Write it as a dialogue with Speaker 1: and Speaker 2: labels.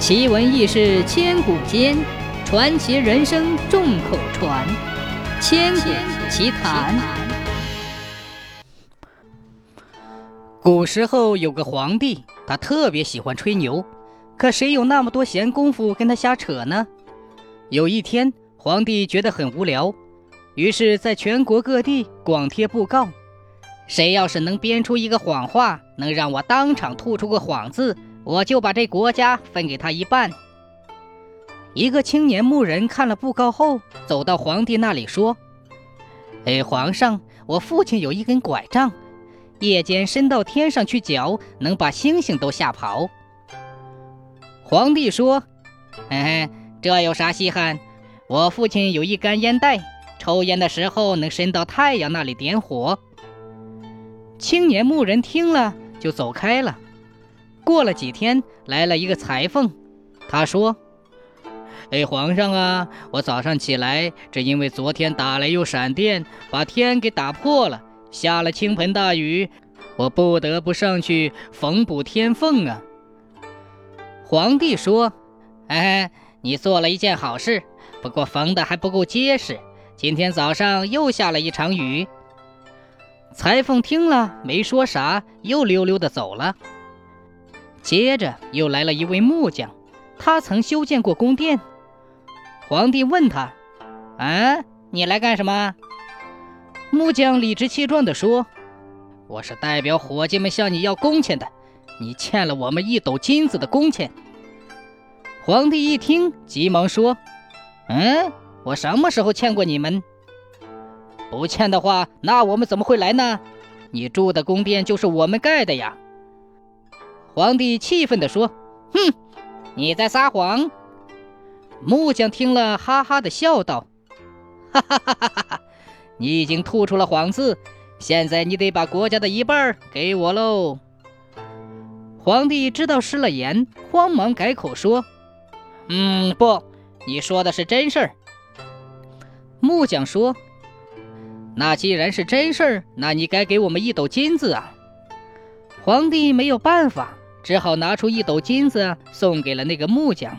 Speaker 1: 奇闻异事千古间，传奇人生众口传。千古奇谈。古时候有个皇帝，他特别喜欢吹牛，可谁有那么多闲工夫跟他瞎扯呢？有一天，皇帝觉得很无聊，于是在全国各地广贴布告：谁要是能编出一个谎话，能让我当场吐出个谎字。我就把这国家分给他一半。一个青年牧人看了布告后，走到皇帝那里说：“哎，皇上，我父亲有一根拐杖，夜间伸到天上去嚼，能把星星都吓跑。”皇帝说：“嘿嘿，这有啥稀罕？我父亲有一杆烟袋，抽烟的时候能伸到太阳那里点火。”青年牧人听了，就走开了。过了几天，来了一个裁缝，他说：“哎，皇上啊，我早上起来，只因为昨天打雷又闪电，把天给打破了，下了倾盆大雨，我不得不上去缝补天缝啊。”皇帝说：“哎，你做了一件好事，不过缝的还不够结实，今天早上又下了一场雨。”裁缝听了没说啥，又溜溜的走了。接着又来了一位木匠，他曾修建过宫殿。皇帝问他：“啊，你来干什么？”木匠理直气壮地说：“我是代表伙计们向你要工钱的，你欠了我们一斗金子的工钱。”皇帝一听，急忙说：“嗯，我什么时候欠过你们？不欠的话，那我们怎么会来呢？你住的宫殿就是我们盖的呀。”皇帝气愤地说：“哼，你在撒谎！”木匠听了，哈哈的笑道：“哈哈哈哈哈哈！你已经吐出了谎字，现在你得把国家的一半给我喽。”皇帝知道失了言，慌忙改口说：“嗯，不，你说的是真事儿。”木匠说：“那既然是真事儿，那你该给我们一斗金子啊！”皇帝没有办法。只好拿出一斗金子送给了那个木匠。